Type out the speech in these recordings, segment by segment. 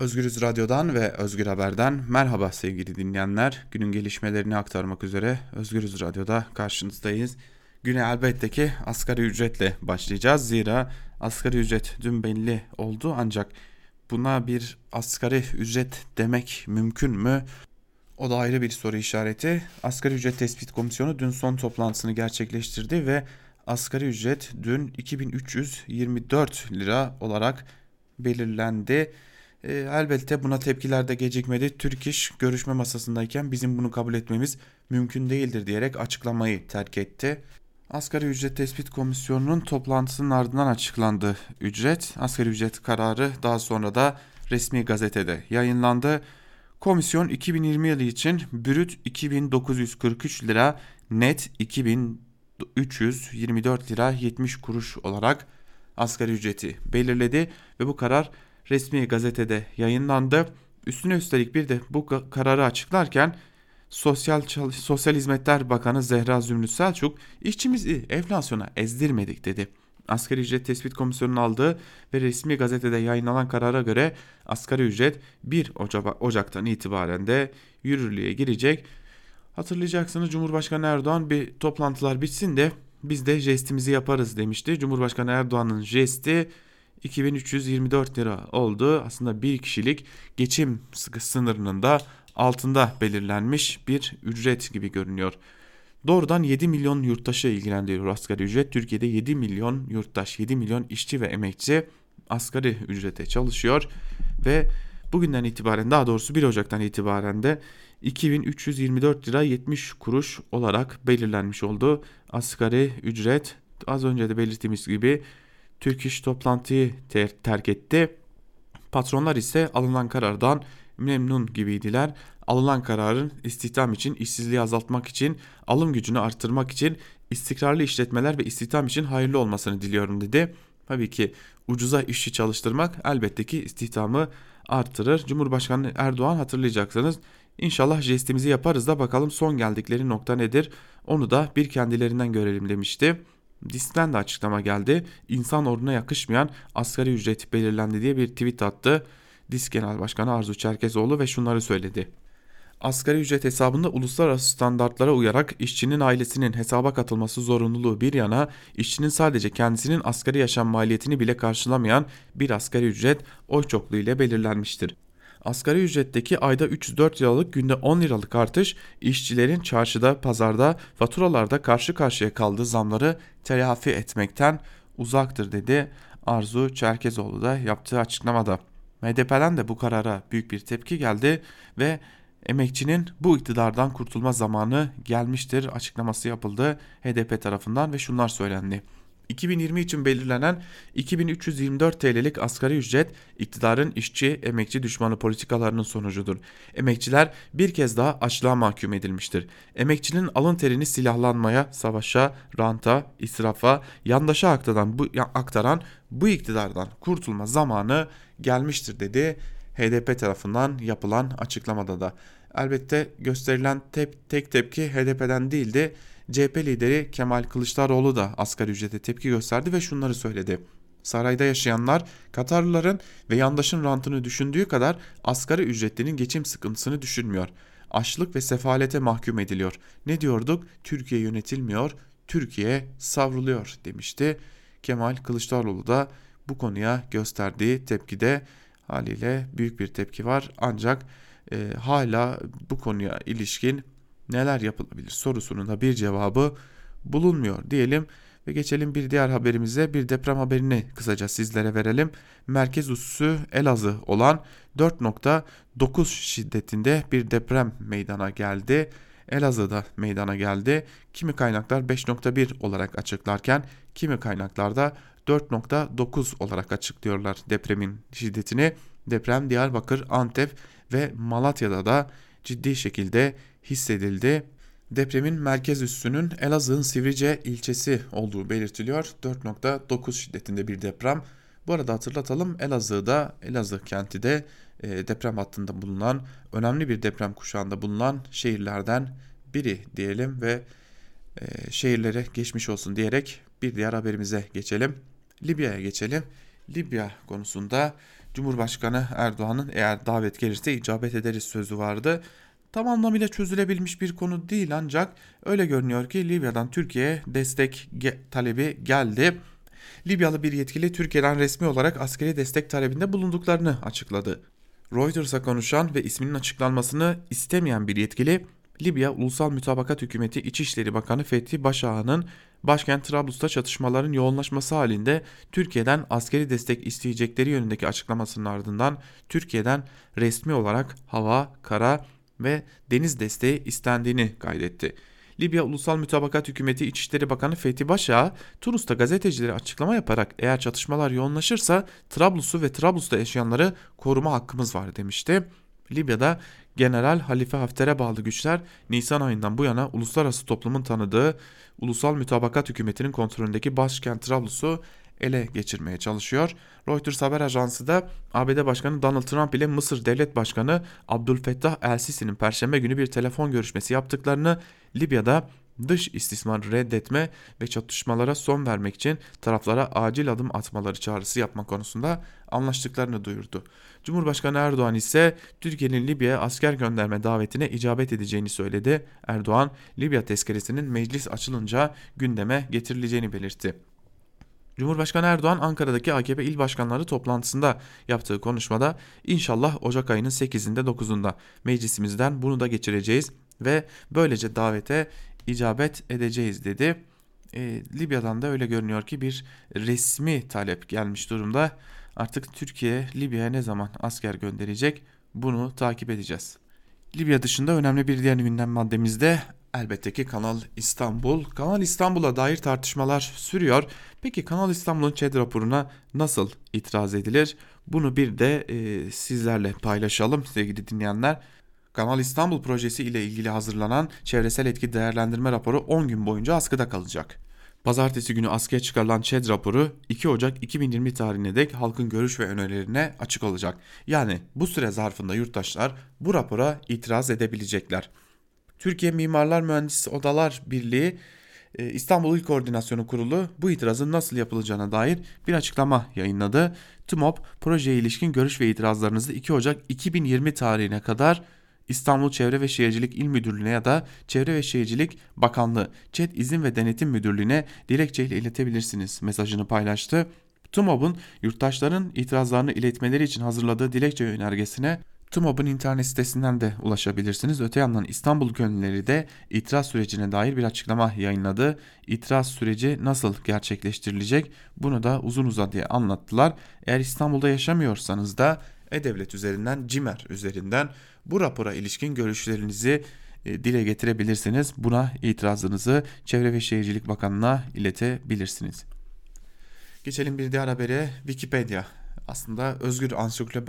Özgürüz Radyo'dan ve Özgür Haber'den merhaba sevgili dinleyenler. Günün gelişmelerini aktarmak üzere Özgürüz Radyo'da karşınızdayız. Güne elbette ki asgari ücretle başlayacağız. Zira asgari ücret dün belli oldu ancak buna bir asgari ücret demek mümkün mü? O da ayrı bir soru işareti. Asgari ücret tespit komisyonu dün son toplantısını gerçekleştirdi ve asgari ücret dün 2324 lira olarak belirlendi. E, elbette buna tepkiler de gecikmedi. Türk İş görüşme masasındayken bizim bunu kabul etmemiz mümkün değildir diyerek açıklamayı terk etti. Asgari ücret tespit komisyonunun toplantısının ardından açıklandı ücret. Asgari ücret kararı daha sonra da resmi gazetede yayınlandı. Komisyon 2020 yılı için brüt 2943 lira, net 2324 lira 70 kuruş olarak asgari ücreti belirledi ve bu karar resmi gazetede yayınlandı. Üstüne üstelik bir de bu kararı açıklarken Sosyal Sosyal Hizmetler Bakanı Zehra Zümrüt Selçuk işçimizi enflasyona ezdirmedik dedi. Asgari ücret tespit komisyonunun aldığı ve resmi gazetede yayınlanan karara göre asgari ücret 1 Ocak'tan itibaren de yürürlüğe girecek. Hatırlayacaksınız Cumhurbaşkanı Erdoğan bir toplantılar bitsin de biz de jestimizi yaparız demişti. Cumhurbaşkanı Erdoğan'ın jesti 2324 lira oldu. Aslında bir kişilik geçim sınırının da altında belirlenmiş bir ücret gibi görünüyor. Doğrudan 7 milyon yurttaşı ilgilendiriyor asgari ücret. Türkiye'de 7 milyon yurttaş, 7 milyon işçi ve emekçi asgari ücrete çalışıyor ve bugünden itibaren daha doğrusu 1 Ocak'tan itibaren de 2324 lira 70 kuruş olarak belirlenmiş oldu. Asgari ücret az önce de belirttiğimiz gibi Türk İş toplantıyı ter terk etti. Patronlar ise alınan karardan memnun gibiydiler. Alınan kararın istihdam için, işsizliği azaltmak için, alım gücünü arttırmak için, istikrarlı işletmeler ve istihdam için hayırlı olmasını diliyorum dedi. Tabii ki ucuza işçi çalıştırmak elbette ki istihdamı artırır. Cumhurbaşkanı Erdoğan hatırlayacaksınız. İnşallah jestimizi yaparız da bakalım son geldikleri nokta nedir? Onu da bir kendilerinden görelim demişti. DİSK'ten de açıklama geldi. İnsan orduna yakışmayan asgari ücret belirlendi diye bir tweet attı. DİSK Genel Başkanı Arzu Çerkezoğlu ve şunları söyledi. Asgari ücret hesabında uluslararası standartlara uyarak işçinin ailesinin hesaba katılması zorunluluğu bir yana işçinin sadece kendisinin asgari yaşam maliyetini bile karşılamayan bir asgari ücret oy çokluğu ile belirlenmiştir. Asgari ücretteki ayda 304 liralık günde 10 liralık artış işçilerin çarşıda, pazarda, faturalarda karşı karşıya kaldığı zamları telafi etmekten uzaktır dedi Arzu Çerkezoğlu da yaptığı açıklamada. MHP'den de bu karara büyük bir tepki geldi ve emekçinin bu iktidardan kurtulma zamanı gelmiştir açıklaması yapıldı HDP tarafından ve şunlar söylendi. 2020 için belirlenen 2324 TL'lik asgari ücret iktidarın işçi, emekçi düşmanı politikalarının sonucudur. Emekçiler bir kez daha açlığa mahkum edilmiştir. Emekçinin alın terini silahlanmaya, savaşa, ranta, israfa, yandaşa aktaran bu, aktaran bu iktidardan kurtulma zamanı gelmiştir dedi HDP tarafından yapılan açıklamada da. Elbette gösterilen tep tek tepki HDP'den değildi CHP lideri Kemal Kılıçdaroğlu da asgari ücrete tepki gösterdi ve şunları söyledi. Sarayda yaşayanlar Katarlıların ve yandaşın rantını düşündüğü kadar asgari ücretlinin geçim sıkıntısını düşünmüyor. Açlık ve sefalete mahkum ediliyor. Ne diyorduk? Türkiye yönetilmiyor, Türkiye savruluyor demişti. Kemal Kılıçdaroğlu da bu konuya gösterdiği tepkide haliyle büyük bir tepki var. Ancak e, hala bu konuya ilişkin neler yapılabilir sorusunun da bir cevabı bulunmuyor diyelim ve geçelim bir diğer haberimize bir deprem haberini kısaca sizlere verelim. Merkez üssü Elazığ olan 4.9 şiddetinde bir deprem meydana geldi. Elazığ'da meydana geldi. Kimi kaynaklar 5.1 olarak açıklarken kimi kaynaklarda 4.9 olarak açıklıyorlar depremin şiddetini. Deprem Diyarbakır, Antep ve Malatya'da da ciddi şekilde hissedildi. Depremin merkez üssünün Elazığ'ın Sivrice ilçesi olduğu belirtiliyor. 4.9 şiddetinde bir deprem. Bu arada hatırlatalım Elazığ'da, Elazığ kenti de e, deprem hattında bulunan, önemli bir deprem kuşağında bulunan şehirlerden biri diyelim ve e, şehirlere geçmiş olsun diyerek bir diğer haberimize geçelim. Libya'ya geçelim. Libya konusunda Cumhurbaşkanı Erdoğan'ın eğer davet gelirse icabet ederiz sözü vardı. Tam anlamıyla çözülebilmiş bir konu değil ancak öyle görünüyor ki Libya'dan Türkiye'ye destek ge talebi geldi. Libyalı bir yetkili Türkiye'den resmi olarak askeri destek talebinde bulunduklarını açıkladı. Reuters'a konuşan ve isminin açıklanmasını istemeyen bir yetkili, Libya Ulusal Mütabakat Hükümeti İçişleri Bakanı Fethi Başağan'ın başkent Trablus'ta çatışmaların yoğunlaşması halinde Türkiye'den askeri destek isteyecekleri yönündeki açıklamasının ardından Türkiye'den resmi olarak hava, kara ve deniz desteği istendiğini kaydetti. Libya Ulusal Mütabakat Hükümeti İçişleri Bakanı Fethi Başa, Tunus'ta gazetecilere açıklama yaparak eğer çatışmalar yoğunlaşırsa Trablus'u ve Trablus'ta yaşayanları koruma hakkımız var demişti. Libya'da General Halife Hafter'e bağlı güçler Nisan ayından bu yana uluslararası toplumun tanıdığı Ulusal Mütabakat Hükümeti'nin kontrolündeki başkent Trablus'u ele geçirmeye çalışıyor. Reuters haber ajansı da ABD Başkanı Donald Trump ile Mısır Devlet Başkanı Abdülfettah El-Sisi'nin perşembe günü bir telefon görüşmesi yaptıklarını Libya'da dış istismarı reddetme ve çatışmalara son vermek için taraflara acil adım atmaları çağrısı yapma konusunda anlaştıklarını duyurdu. Cumhurbaşkanı Erdoğan ise Türkiye'nin Libya'ya asker gönderme davetine icabet edeceğini söyledi. Erdoğan, Libya tezkeresinin meclis açılınca gündeme getirileceğini belirtti. Cumhurbaşkanı Erdoğan Ankara'daki AKP il başkanları toplantısında yaptığı konuşmada inşallah Ocak ayının 8'inde 9'unda meclisimizden bunu da geçireceğiz ve böylece davete icabet edeceğiz dedi. E, Libya'dan da öyle görünüyor ki bir resmi talep gelmiş durumda. Artık Türkiye Libya'ya ne zaman asker gönderecek bunu takip edeceğiz. Libya dışında önemli bir diğer gündem maddemizde elbette ki Kanal İstanbul. Kanal İstanbul'a dair tartışmalar sürüyor. Peki Kanal İstanbul'un ÇED raporuna nasıl itiraz edilir? Bunu bir de e, sizlerle paylaşalım sevgili dinleyenler. Kanal İstanbul projesi ile ilgili hazırlanan çevresel etki değerlendirme raporu 10 gün boyunca askıda kalacak. Pazartesi günü askıya çıkarılan ÇED raporu 2 Ocak 2020 tarihine dek halkın görüş ve önerilerine açık olacak. Yani bu süre zarfında yurttaşlar bu rapora itiraz edebilecekler. Türkiye Mimarlar Mühendisi Odalar Birliği e, İstanbul İl Koordinasyonu Kurulu bu itirazın nasıl yapılacağına dair bir açıklama yayınladı. TMOP projeye ilişkin görüş ve itirazlarınızı 2 Ocak 2020 tarihine kadar İstanbul Çevre ve Şehircilik İl Müdürlüğü'ne ya da Çevre ve Şehircilik Bakanlığı ÇED İzin ve Denetim Müdürlüğü'ne dilekçeyle iletebilirsiniz mesajını paylaştı. TUMOB'un yurttaşların itirazlarını iletmeleri için hazırladığı dilekçe önergesine TUMOB'un internet sitesinden de ulaşabilirsiniz. Öte yandan İstanbul Gönülleri de itiraz sürecine dair bir açıklama yayınladı. İtiraz süreci nasıl gerçekleştirilecek bunu da uzun uzadıya anlattılar. Eğer İstanbul'da yaşamıyorsanız da e-Devlet üzerinden, CİMER üzerinden bu rapora ilişkin görüşlerinizi e, dile getirebilirsiniz. Buna itirazınızı Çevre ve Şehircilik Bakanlığı'na iletebilirsiniz. Geçelim bir diğer habere Wikipedia. Aslında özgür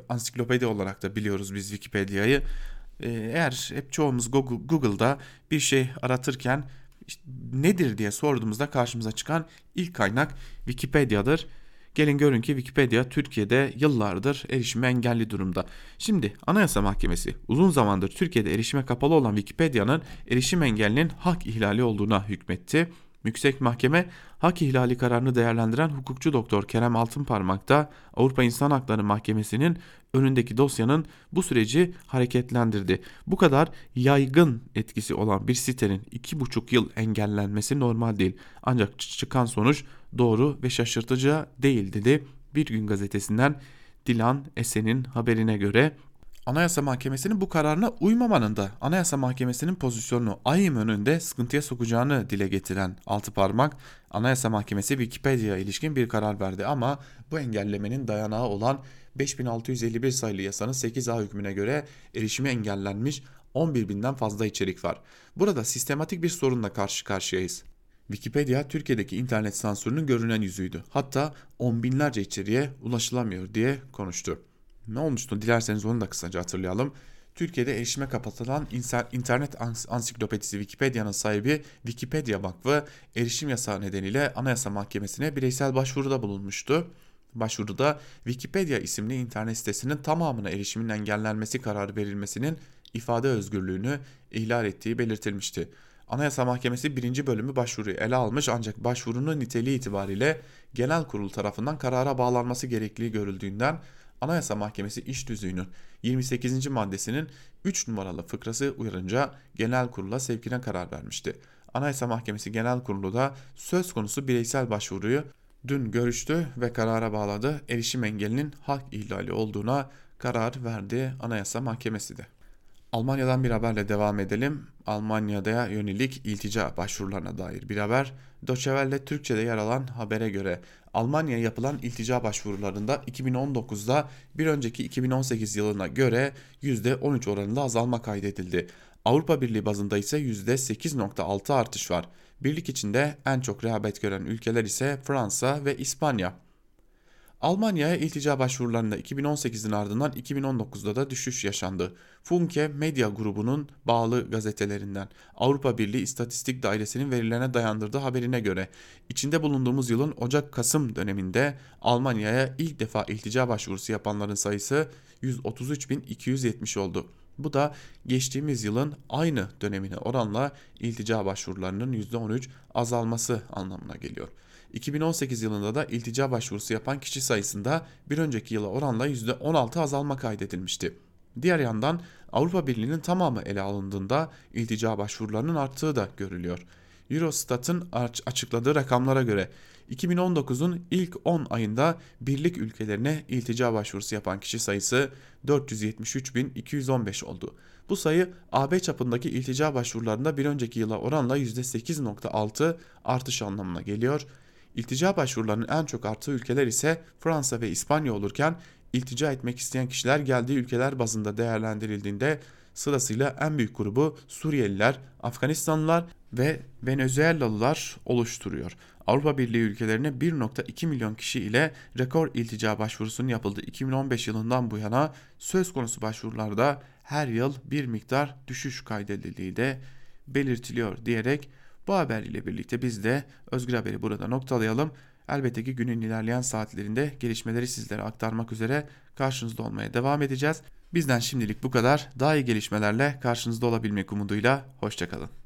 ansiklopedi olarak da biliyoruz biz Wikipedia'yı. E, eğer hep çoğumuz Google, Google'da bir şey aratırken işte nedir diye sorduğumuzda karşımıza çıkan ilk kaynak Wikipedia'dır. Gelin görün ki Wikipedia Türkiye'de yıllardır erişime engelli durumda. Şimdi Anayasa Mahkemesi uzun zamandır Türkiye'de erişime kapalı olan Wikipedia'nın erişim engellinin hak ihlali olduğuna hükmetti. Yüksek Mahkeme hak ihlali kararını değerlendiren hukukçu doktor Kerem Altınparmak da Avrupa İnsan Hakları Mahkemesi'nin önündeki dosyanın bu süreci hareketlendirdi. Bu kadar yaygın etkisi olan bir sitenin 2,5 yıl engellenmesi normal değil. Ancak çıkan sonuç doğru ve şaşırtıcı değil dedi. Bir gün gazetesinden Dilan Esen'in haberine göre Anayasa Mahkemesi'nin bu kararına uymamanın da Anayasa Mahkemesi'nin pozisyonunu ayım önünde sıkıntıya sokacağını dile getiren altı parmak Anayasa Mahkemesi Wikipedia ilişkin bir karar verdi ama bu engellemenin dayanağı olan 5651 sayılı yasanın 8A hükmüne göre erişimi engellenmiş 11 binden fazla içerik var. Burada sistematik bir sorunla karşı karşıyayız. Wikipedia Türkiye'deki internet sansürünün görünen yüzüydü. Hatta on binlerce içeriğe ulaşılamıyor diye konuştu. Ne olmuştu dilerseniz onu da kısaca hatırlayalım. Türkiye'de erişime kapatılan internet ansiklopedisi Wikipedia'nın sahibi Wikipedia Vakfı erişim yasağı nedeniyle Anayasa Mahkemesi'ne bireysel başvuruda bulunmuştu. Başvuruda Wikipedia isimli internet sitesinin tamamına erişimin engellenmesi kararı verilmesinin ifade özgürlüğünü ihlal ettiği belirtilmişti. Anayasa Mahkemesi birinci bölümü başvuruyu ele almış ancak başvurunun niteliği itibariyle genel kurul tarafından karara bağlanması gerektiği görüldüğünden Anayasa Mahkemesi İş Tüzüğü'nün 28. maddesinin 3 numaralı fıkrası uyarınca genel kurula sevkine karar vermişti. Anayasa Mahkemesi Genel Kurulu da söz konusu bireysel başvuruyu dün görüştü ve karara bağladı. Erişim engelinin hak ihlali olduğuna karar verdi Anayasa Mahkemesi de. Almanya'dan bir haberle devam edelim. Almanya'da yönelik iltica başvurularına dair bir haber. Deutsche Türkçe'de yer alan habere göre Almanya'ya yapılan iltica başvurularında 2019'da bir önceki 2018 yılına göre %13 oranında azalma kaydedildi. Avrupa Birliği bazında ise %8.6 artış var. Birlik içinde en çok rehabet gören ülkeler ise Fransa ve İspanya. Almanya'ya iltica başvurularında 2018'in ardından 2019'da da düşüş yaşandı. Funke Medya grubunun bağlı gazetelerinden Avrupa Birliği İstatistik Dairesi'nin verilerine dayandırdığı haberine göre içinde bulunduğumuz yılın Ocak-Kasım döneminde Almanya'ya ilk defa iltica başvurusu yapanların sayısı 133.270 oldu. Bu da geçtiğimiz yılın aynı dönemine oranla iltica başvurularının %13 azalması anlamına geliyor. 2018 yılında da iltica başvurusu yapan kişi sayısında bir önceki yıla oranla %16 azalma kaydedilmişti. Diğer yandan Avrupa Birliği'nin tamamı ele alındığında iltica başvurularının arttığı da görülüyor. Eurostat'ın açıkladığı rakamlara göre 2019'un ilk 10 ayında birlik ülkelerine iltica başvurusu yapan kişi sayısı 473.215 oldu. Bu sayı AB çapındaki iltica başvurularında bir önceki yıla oranla %8.6 artış anlamına geliyor. İltica başvurularının en çok arttığı ülkeler ise Fransa ve İspanya olurken iltica etmek isteyen kişiler geldiği ülkeler bazında değerlendirildiğinde sırasıyla en büyük grubu Suriyeliler, Afganistanlılar ve Venezuelalılar oluşturuyor. Avrupa Birliği ülkelerine 1.2 milyon kişi ile rekor iltica başvurusunun yapıldığı 2015 yılından bu yana söz konusu başvurularda her yıl bir miktar düşüş kaydedildiği de belirtiliyor diyerek bu haber ile birlikte biz de Özgür Haber'i burada noktalayalım. Elbette ki günün ilerleyen saatlerinde gelişmeleri sizlere aktarmak üzere karşınızda olmaya devam edeceğiz. Bizden şimdilik bu kadar. Daha iyi gelişmelerle karşınızda olabilmek umuduyla. Hoşçakalın.